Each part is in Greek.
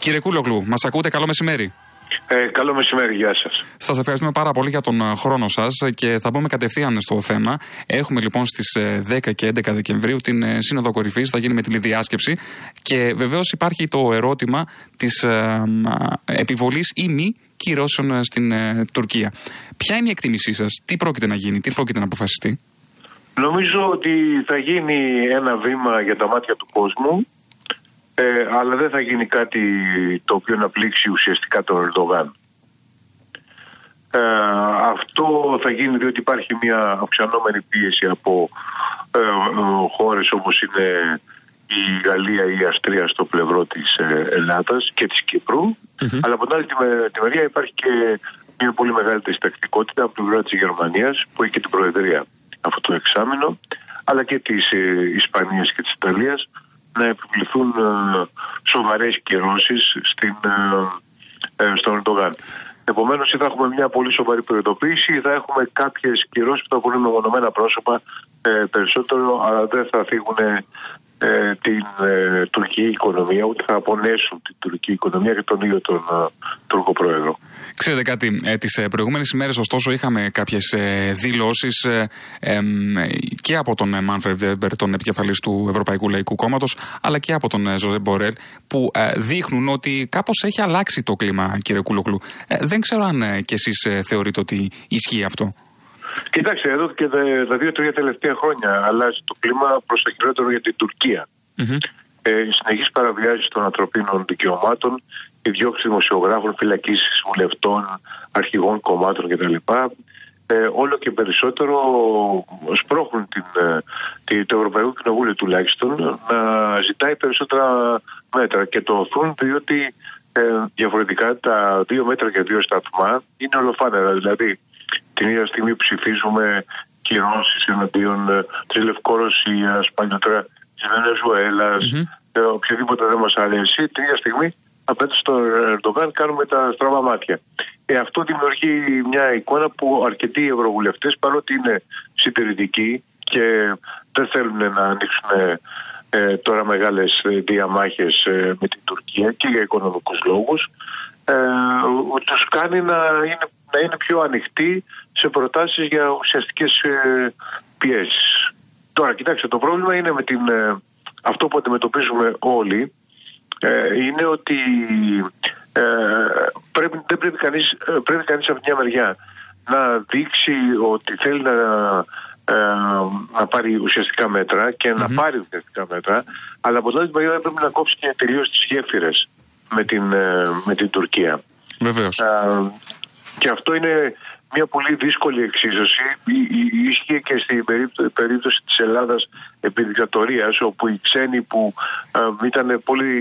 Κύριε Κούλογλου, μας ακούτε, καλό μεσημέρι. Ε, καλό μεσημέρι, γεια σας. Σας ευχαριστούμε πάρα πολύ για τον ε, χρόνο σας και θα μπούμε κατευθείαν στο θέμα. Έχουμε λοιπόν στις 10 ε, και 11 Δεκεμβρίου την ε, Σύνοδο Κορυφής, θα γίνει με την διάσκεψη. Και βεβαίως υπάρχει το ερώτημα της επιβολής ή μη κυρώσεων στην Τουρκία. Ποια είναι η εκτίμησή σας, τι πρόκειται να γίνει, τι πρόκειται να αποφασιστεί; Νομίζω ότι θα γίνει ένα βήμα για τα μάτια του κόσμου ε, αλλά δεν θα γίνει κάτι το οποίο να πλήξει ουσιαστικά τον Ερντογάν. Ε, αυτό θα γίνει διότι υπάρχει μια αυξανόμενη πίεση από ε, χώρες όπως είναι η Γαλλία ή η Αστρία στο πλευρό της ε, Ελλάδας και της κυπρου αλλά από την άλλη τη μεριά υπάρχει και μια πολύ μεγάλη διστακτικότητα από την πλευρά της Γερμανίας που έχει και την Προεδρία αυτό το εξάμεινο αλλά και της ε, Ισπανίας και της Ιταλίας να επιβληθούν ε, σοβαρές κυρώσεις στην, ε, ε, στον Ερντογάν. Επομένως, ή θα έχουμε μια πολύ σοβαρή προειδοποίηση, ή θα έχουμε κάποιες κυρώσεις που θα με μονομένα πρόσωπα περισσότερο, αλλά δεν θα φύγουν ε, την ε, τουρκική οικονομία, ούτε θα απονέσουν την τουρκική οικονομία και τον ίδιο τον ε, Τούρκο Πρόεδρο. Ξέρετε κάτι, ε, τις προηγούμενες ημέρες ωστόσο είχαμε κάποιες ε, δηλώσεις και από τον Μάνφρεντ Βέμπερ, τον επικεφαλής του Ευρωπαϊκού Λαϊκού Κόμματος, αλλά και από τον Ζωζέ Μπορέλ, που δείχνουν ότι κάπως έχει αλλάξει το κλίμα, κύριε Κούλοκλου. δεν ξέρω αν κι εσείς θεωρείτε ότι ισχύει αυτό. Κοιτάξτε, εδώ και τα δύο-τρία τελευταία χρόνια αλλάζει το κλίμα προς το χειρότερο για την τουρκία. Mm-hmm. Ε, Συνεχείς παραβιάσεις των ανθρωπίνων δικαιωμάτων, οι διώξεις δημοσιογράφων, φυλακίσεις βουλευτών, αρχηγών κομμάτων κτλ. Ε, όλο και περισσότερο σπρώχνουν την, ε, την, το Ευρωπαϊκό Κοινοβούλιο τουλάχιστον να ζητάει περισσότερα μέτρα και το οθούν διότι ε, διαφορετικά τα δύο μέτρα και δύο σταθμά είναι ολοφάνερα. Δηλαδή την ίδια στιγμή ψηφίζουμε κυρώσεις εναντίον ε, της Λευκορωσίας, παλιότερα της Βενεζουέλας, mm-hmm. οποιοδήποτε δεν μας αρέσει. Την ίδια στιγμή απέναντι στον Ερντογάν κάνουμε τα στραβά μάτια. Ε, αυτό δημιουργεί μια εικόνα που αρκετοί ευρωβουλευτές, παρότι είναι συντηρητικοί και δεν θέλουν να ανοίξουν ε, τώρα μεγάλες διαμάχες ε, με την Τουρκία και για οικονομικούς λόγους ε, τους κάνει να είναι να είναι πιο ανοιχτή σε προτάσεις για ουσιαστικές ε, πιέσεις. Τώρα, κοιτάξτε, το πρόβλημα είναι με την, ε, αυτό που αντιμετωπίζουμε όλοι, ε, είναι ότι ε, πρέπει, δεν πρέπει κανείς, ε, πρέπει κανείς από μια μεριά να δείξει ότι θέλει να, να πάρει ουσιαστικά μέτρα και να πάρει ουσιαστικά μέτρα, αλλά από την άλλη μεριά πρέπει να κόψει και τελείως τις γέφυρες με την, με την Τουρκία. Βεβαίως. Και αυτό είναι μια πολύ δύσκολη εξίσωση. Ίσχυε και στην περίπτωση της Ελλάδας επί όπου οι ξένοι που ήταν πολύ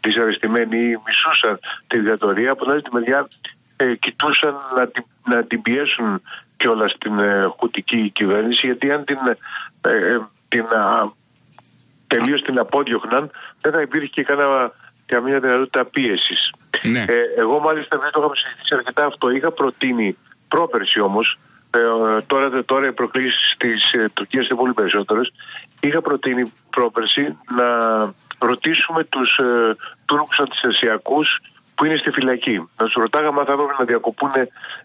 δυσαρεστημένοι ή μισούσαν τη δικτατορία, από την άλλη μεριά ε, κοιτούσαν να την, να την πιέσουν κιόλας στην ε, χουτική κυβέρνηση, γιατί αν την, ε, ε την τελείως την απόδιωχναν, δεν θα υπήρχε και κανένα, καμία δυνατότητα πίεσης. Ναι. Ε, εγώ μάλιστα δεν το είχαμε συζητήσει αρκετά αυτό. Είχα προτείνει πρόπερση όμως. Ε, τώρα, τώρα οι προκλήσεις της ε, Τουρκίας είναι πολύ περισσότερες. Είχα προτείνει πρόπερση να ρωτήσουμε τους ε, Τούρκους αντιστασιακούς που είναι στη φυλακή. Να τους ρωτάγαμε αν θα έπρεπε να διακοπούν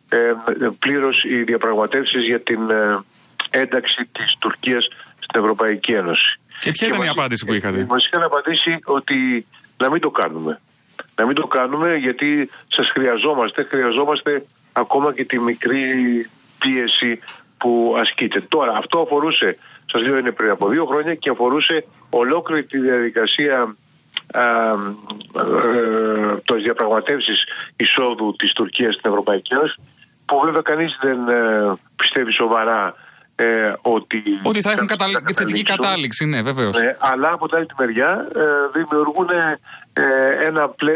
ε, πλήρως οι διαπραγματεύσεις για την ε, ένταξη της Τουρκίας στην Ευρωπαϊκή Ένωση. Και ποια ήταν η απάντηση που είχατε; Μας είχαν απαντήσει ότι να μην το κάνουμε να μην το κάνουμε γιατί σας χρειαζόμαστε, χρειαζόμαστε ακόμα και τη μικρή πίεση που ασκείται. Τώρα αυτό αφορούσε, σας λέω είναι πριν από δύο χρόνια και αφορούσε ολόκληρη τη διαδικασία το διαπραγματεύσεις εισόδου της Τουρκίας στην Ευρωπαϊκή Ένωση που βέβαια κανείς δεν ε, πιστεύει σοβαρά ε, ότι, ότι θα έχουν καταλ... θετική κατάληξη, ναι, βεβαίως. Ναι, αλλά από την άλλη τη μεριά ε, δημιουργούν ε, ένα, πλαί...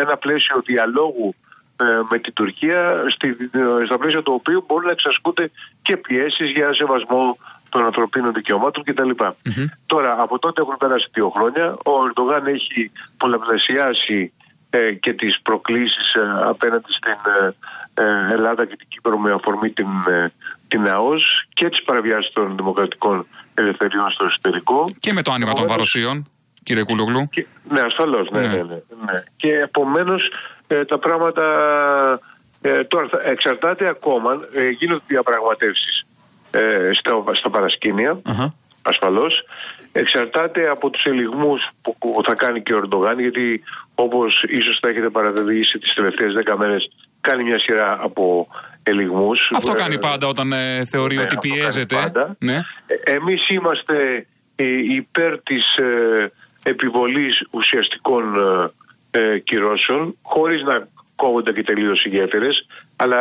ένα πλαίσιο διαλόγου ε, με την Τουρκία, στη... στα πλαίσια του οποίου μπορούν να εξασκούνται και πιέσεις για σεβασμό των ανθρωπίνων δικαιωμάτων κτλ. Mm-hmm. Τώρα, από τότε έχουν πέρασει δύο χρόνια. Ο Ερντογάν έχει πολλαπλασιάσει ε, και τις προκλήσεις ε, απέναντι στην ε, Ελλάδα και την Κύπρο με αφορμή την την ΑΟΣ και τις παραβιάσεις των δημοκρατικών ελευθεριών στο εσωτερικό. Και με το άνοιγμα των βαροσίων. Κύριε Κούλογλου. ναι, ασφαλώ. Ναι, ναι. Ναι, ναι, Και επομένως ε, τα πράγματα. Ε, τώρα εξαρτάται ακόμα, ε, γίνονται διαπραγματεύσεις ε, στα, στα παρασκήνια, uh-huh. ασφαλώς. Εξαρτάται από τους ελιγμούς που, θα κάνει και ο Ερντογάν, γιατί όπως ίσως θα έχετε παραδεδοίσει τις τελευταίες δέκα μέρες, κάνει μια σειρά από ελιγμούς. Αυτό κάνει πάντα όταν ε, θεωρεί ναι, ότι πιέζεται. Πάντα. Ναι. Ε, εμείς είμαστε ε, υπέρ της ε, επιβολής ουσιαστικών ε, κυρώσεων, χωρίς να κόβονται και τελείως ιδιαίτερες, αλλά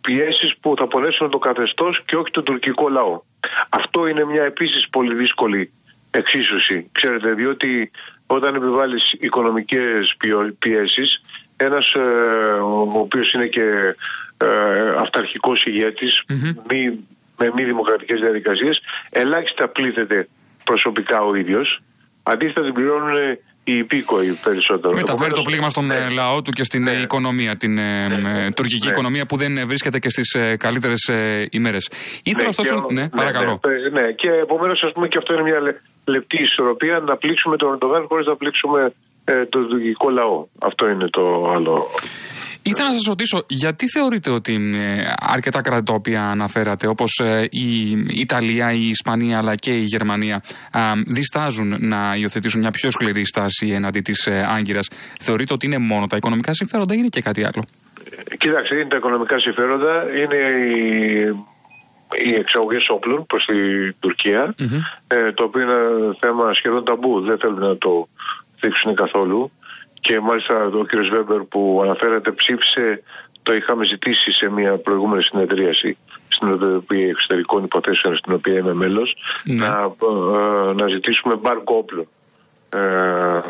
πιέσεις που θα πονέσουν το καθεστώς και όχι τον τουρκικό λαό. Αυτό είναι μια επίσης πολύ δύσκολη εξίσωση. Ξέρετε, διότι όταν επιβάλλεις οικονομικές πιέσεις, ένας ε, ο οποίος είναι και ε, αυταρχικός με μη δημοκρατικές διαδικασίες, ελάχιστα πλήθεται προσωπικά ο ίδιος. Αντίθετα, την πληρώνουν οι υπήκοοι περισσότερο. Μεταφέρει το πλήγμα στον ναι. λαό του και στην ναι. οικονομία, την ε, ναι. τουρκική ναι. οικονομία που δεν βρίσκεται και στις ε, καλύτερες ε, ημέρες. Ήθελα ωστόσο. Ναι, παρακαλώ. Ναι, και επομένως, ας πούμε, και αυτό είναι μια λεπτή ισορροπία να πλήξουμε τον Ερντογάν χωρίς να πλήξουμε τον τουρκικό λαό. Αυτό είναι το άλλο. Ήθελα να σας ρωτήσω, γιατί θεωρείτε ότι αρκετά κράτη τα οποία αναφέρατε, όπως ε, η Ιταλία, η Ισπανία αλλά και η Γερμανία, διστάζουν να υιοθετήσουν μια πιο σκληρή στάση εναντί της ε, Άγκυρας; Θεωρείτε ότι είναι μόνο τα οικονομικά συμφέροντα ή είναι και κάτι άλλο; Κοίταξε, είναι τα οικονομικά συμφέροντα, είναι οι, οι εξαγωγές όπλων προς την τουρκια ε, το οποίο είναι θέμα σχεδόν ταμπού. Δεν θέλουν να το δείξουν καθόλου και μάλιστα ο κ. Βέμπερ που αναφέρατε ψήφισε, το είχαμε ζητήσει σε μια προηγούμενη συνεδρίαση στην Επιτροπή Εξωτερικών Υποθέσεων, στην οποία είμαι μέλος, ναι. να, ε, να ζητήσουμε μπάρκο όπλων. Ε,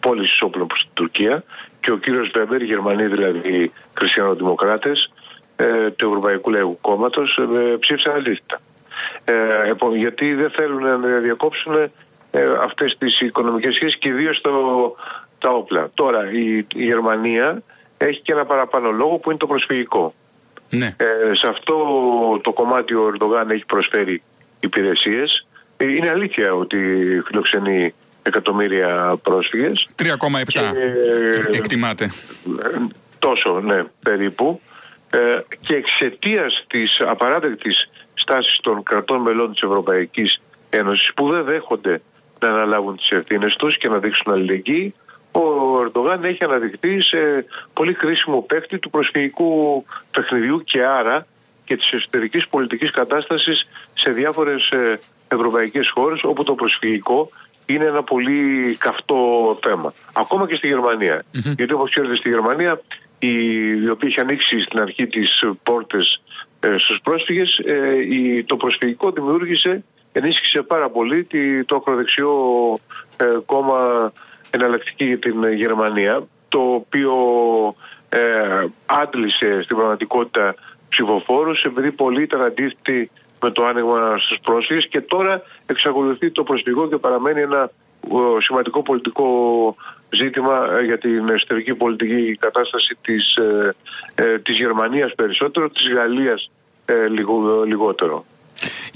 πώλησης όπλων προς την Τουρκία και ο κύριος Βέμπερ, οι Γερμανοί δηλαδή χριστιανοδημοκράτες ε, του Ευρωπαϊκού Λαϊκού Κόμματος, ε, ψήφισαν αντίθετα. Ε, γιατί δεν θέλουν να διακόψουν ε, αυτές τις οικονομικές σχέσεις και ιδίως στο, τα όπλα. Τώρα η, Γερμανία έχει και ένα παραπάνω λόγο που είναι το προσφυγικό. Ναι. Ε, σε αυτό το κομμάτι ο Ερντογάν έχει προσφέρει υπηρεσίες. Ε, είναι αλήθεια ότι φιλοξενεί εκατομμύρια πρόσφυγες. 3,7 ε, εκτιμάται. Τόσο, ναι, περίπου. Ε, και εξαιτίας της απαράδεκτης στάσης των κρατών μελών της Ευρωπαϊκής Ένωσης που δεν δέχονται να αναλάβουν τις ευθύνες τους και να δείξουν αλληλεγγύη, ο Ερντογάν έχει αναδειχθεί σε πολύ χρήσιμο παίκτη του προσφυγικού παιχνιδιού και άρα και της εσωτερικής πολιτικής κατάστασης σε διάφορες ε, ευρωπαϊκές χώρες όπου το προσφυγικό είναι ένα πολύ καυτό θέμα. Ακόμα και στη γερμανια Γιατί όπως ξέρετε στη Γερμανία η, η οποία έχει ανοίξει στην αρχή τις πόρτες ε, στους πρόσφυγες ε, η, το προσφυγικό δημιούργησε, ενίσχυσε πάρα πολύ το ακροδεξιό ε, κόμμα εναλλακτική για την Γερμανία, το οποίο ε, άντλησε στην πραγματικότητα ψηφοφόρους επειδή πολλοί ήταν αντίθετοι με το άνοιγμα στους πρόσφυγες και τώρα εξακολουθεί το προσφυγό και παραμένει ένα σημαντικό πολιτικό ζήτημα ε, για την εσωτερική πολιτική κατάσταση της, ε, ε, της Γερμανίας περισσότερο, της Γαλλίας ε, λιγότερο.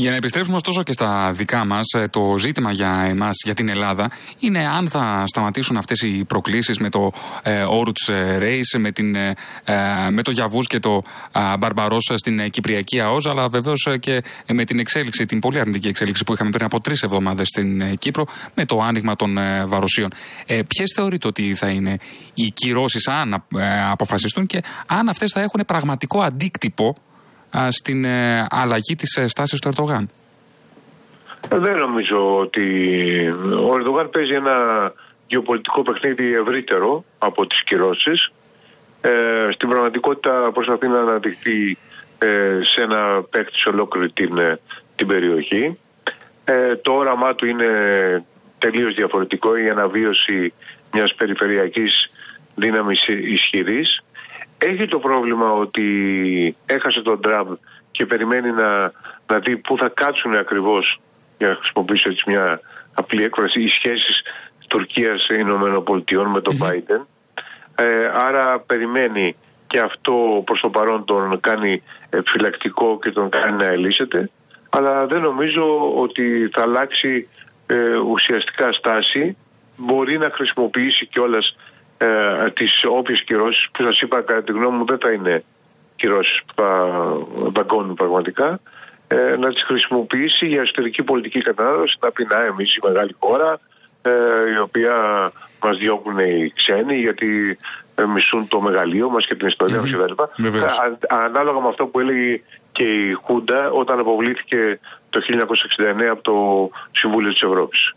Για να επιστρέψουμε ωστόσο και στα δικά μας, ε, το ζήτημα για εμάς, για την Ελλάδα, είναι αν θα σταματήσουν αυτές οι προκλήσεις με το ε, Oruch Race, με, την, ε, ε, με το Γιαβούς και το ε, Μπαρμπαρόσα στην Κυπριακή ΑΟΖ, αλλά βεβαίως και με την εξέλιξη, την πολύ αρνητική εξέλιξη που είχαμε πριν από τρεις εβδομάδες στην Κύπρο, με το άνοιγμα των βαροσίων. Ε, Ποιες θεωρείτε ότι θα είναι οι κυρώσεις, αν αποφασιστούν και αν αυτές θα έχουν πραγματικό αντίκτυπο στην ε, αλλαγή της ε, στάσης του Ερντογάν. Δεν νομίζω ότι ο Ερντογάν παίζει ένα γεωπολιτικό παιχνίδι ευρύτερο από τις κυρώσεις. Ε, στην πραγματικότητα προσπαθεί να αναδειχθεί ε, σε ένα παίκτη σε ολόκληρη την, ε, την περιοχή. Ε, το όραμά του είναι τελείως διαφορετικό η αναβίωση μιας περιφερειακής δύναμης ισχυρής έχει το πρόβλημα ότι έχασε τον Τραμπ και περιμένει να, να δει πού θα κάτσουν ακριβώς για να χρησιμοποιήσω έτσι μια απλή έκφραση οι σχέσεις Τουρκίας Ηνωμένων Πολιτειών με τον mm Biden. Ε, άρα περιμένει και αυτό προς το παρόν τον κάνει φυλακτικό και τον κάνει να ελύσεται. Αλλά δεν νομίζω ότι θα αλλάξει ε, ουσιαστικά στάση. Μπορεί να χρησιμοποιήσει κιόλας ε, τις όποιες κυρώσεις που σας είπα κατά τη γνώμη μου δεν θα είναι κυρώσεις που θα δαγκώνουν πραγματικά ε, να τις χρησιμοποιήσει για εσωτερική πολιτική κατανάλωση να πει να εμείς η μεγάλη χώρα ε, η οποία μας διώκουν οι ξένοι γιατί ε, μισούν το μεγαλείο μας και την ιστορία mm-hmm. μα κτλ. Ανάλογα με αυτό που έλεγε και η Χούντα όταν αποβλήθηκε το 1969 από το Συμβούλιο της Ευρώπης.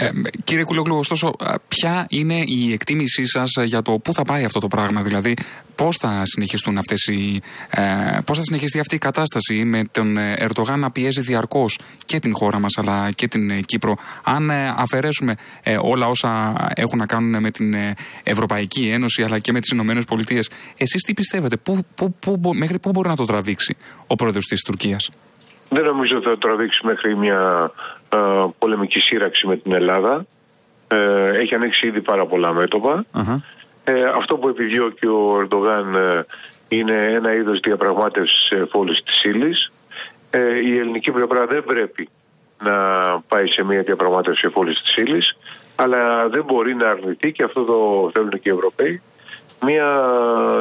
Ε, κύριε Κουλόγλου, ωστόσο, ποια είναι η εκτίμησή σας για το πού θα πάει αυτό το πράγμα, δηλαδή πώς θα συνεχιστούν αυτές οι. Ε, πώς θα συνεχιστεί αυτή η κατάσταση με τον Ερντογάν να πιέζει διαρκώς και την χώρα μας αλλά και την Κύπρο. Αν ε, αφαιρέσουμε ε, όλα όσα έχουν να κάνουν με την Ευρωπαϊκή Ένωση αλλά και με τις Ηνωμένες Πολιτείες, εσείς τι πιστεύετε, πού, πού, πού, μέχρι πού μπορεί να το τραβήξει ο πρόεδρος της Τουρκίας; Δεν νομίζω ότι θα τραβήξει μέχρι μια ε, πολεμική σύραξη με την Ελλάδα. Ε, έχει ανοίξει ήδη πάρα πολλά Ε, αυτό που επιδιώκει ο Ερντογάν ε, είναι ένα είδος διαπραγμάτευσης εφόλης της ύλης. Ε, η ελληνική πλευρά δεν πρέπει να πάει σε μια διαπραγμάτευση εφόλης της ύλης, αλλά δεν μπορεί να αρνηθεί και αυτό το θέλουν και οι Ευρωπαίοι μια,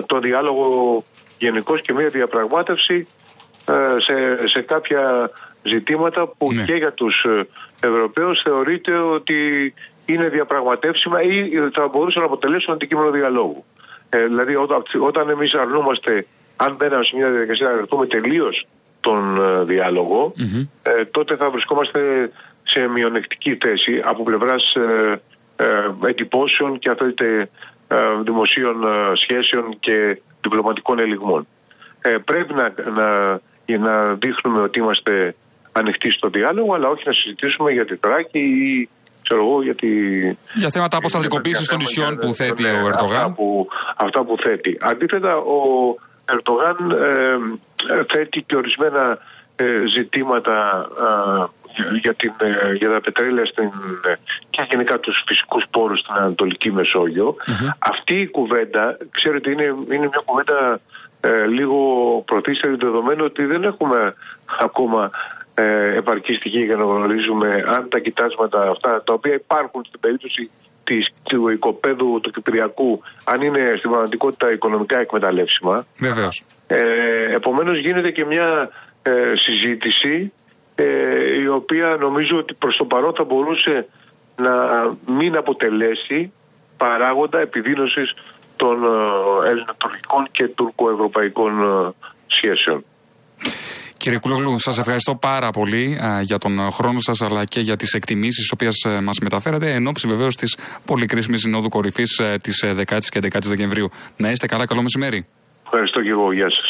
το διάλογο γενικώς και μια διαπραγμάτευση σε, σε κάποια ζητήματα που ναι. και για τους ε, Ευρωπαίους θεωρείται ότι είναι διαπραγματεύσιμα ή θα μπορούσαν να αποτελέσουν αντικείμενο διαλόγου. Ε, δηλαδή όταν, όταν εμείς αρνούμαστε, αν μπαίναμε σε μια διαδικασία να αρνηθούμε τελείως τον ε, διαλογο ε, τότε θα βρισκόμαστε σε μειονεκτική θέση από πλευράς ε, ε, εντυπώσεων και αυτό είτε δημοσίων σχέσεων και διπλωματικών ελιγμών. πρέπει να, να, να δείχνουμε ότι είμαστε ανοιχτή στο διάλογο, αλλά όχι να συζητήσουμε για τη Τράκη ή ξέρω εγώ, για, τη... για θέματα αποσταλτικοποίηση των νησιών που θέτει ο Ερντογάν. Αυτά που, αυτά που θέτει. Αντίθετα, ο Ερντογάν ε, θέτει και ορισμένα ε, ζητήματα ε, για, την, ε, για τα πετρέλαια στην, και γενικά τους φυσικούς πόρους στην Ανατολική Αυτή η κουβέντα, ξέρετε, είναι, είναι μια κουβέντα λίγο πρωτήστερη δεδομένου ότι δεν έχουμε ακόμα ε, επαρκή στοιχεία για να γνωρίζουμε αν τα κοιτάσματα αυτά τα οποία υπάρχουν στην περίπτωση της, του οικοπαίδου του Κυπριακού αν είναι στην πραγματικότητα οικονομικά εκμεταλλεύσιμα. Βεβαίως. Ε, επομένως γίνεται και μια ε, συζήτηση ε, η οποία νομίζω ότι προς το παρόν θα μπορούσε να μην αποτελέσει παράγοντα επιδείνωσης των ε, ελληνοτουρκικών και τουρκοευρωπαϊκών ε, σχέσεων. Κύριε Κουλόγλου, σας ευχαριστώ πάρα πολύ α, για τον χρόνο σας αλλά και για τις εκτιμήσεις τις οποίες μας μεταφέρατε εν ώψη βεβαίως της πολύ κρίσιμη συνόδου κορυφής της 10η και 11η Δεκεμβρίου. Να είστε καλά, καλό μεσημέρι. Ευχαριστώ και εγώ. Γεια σας.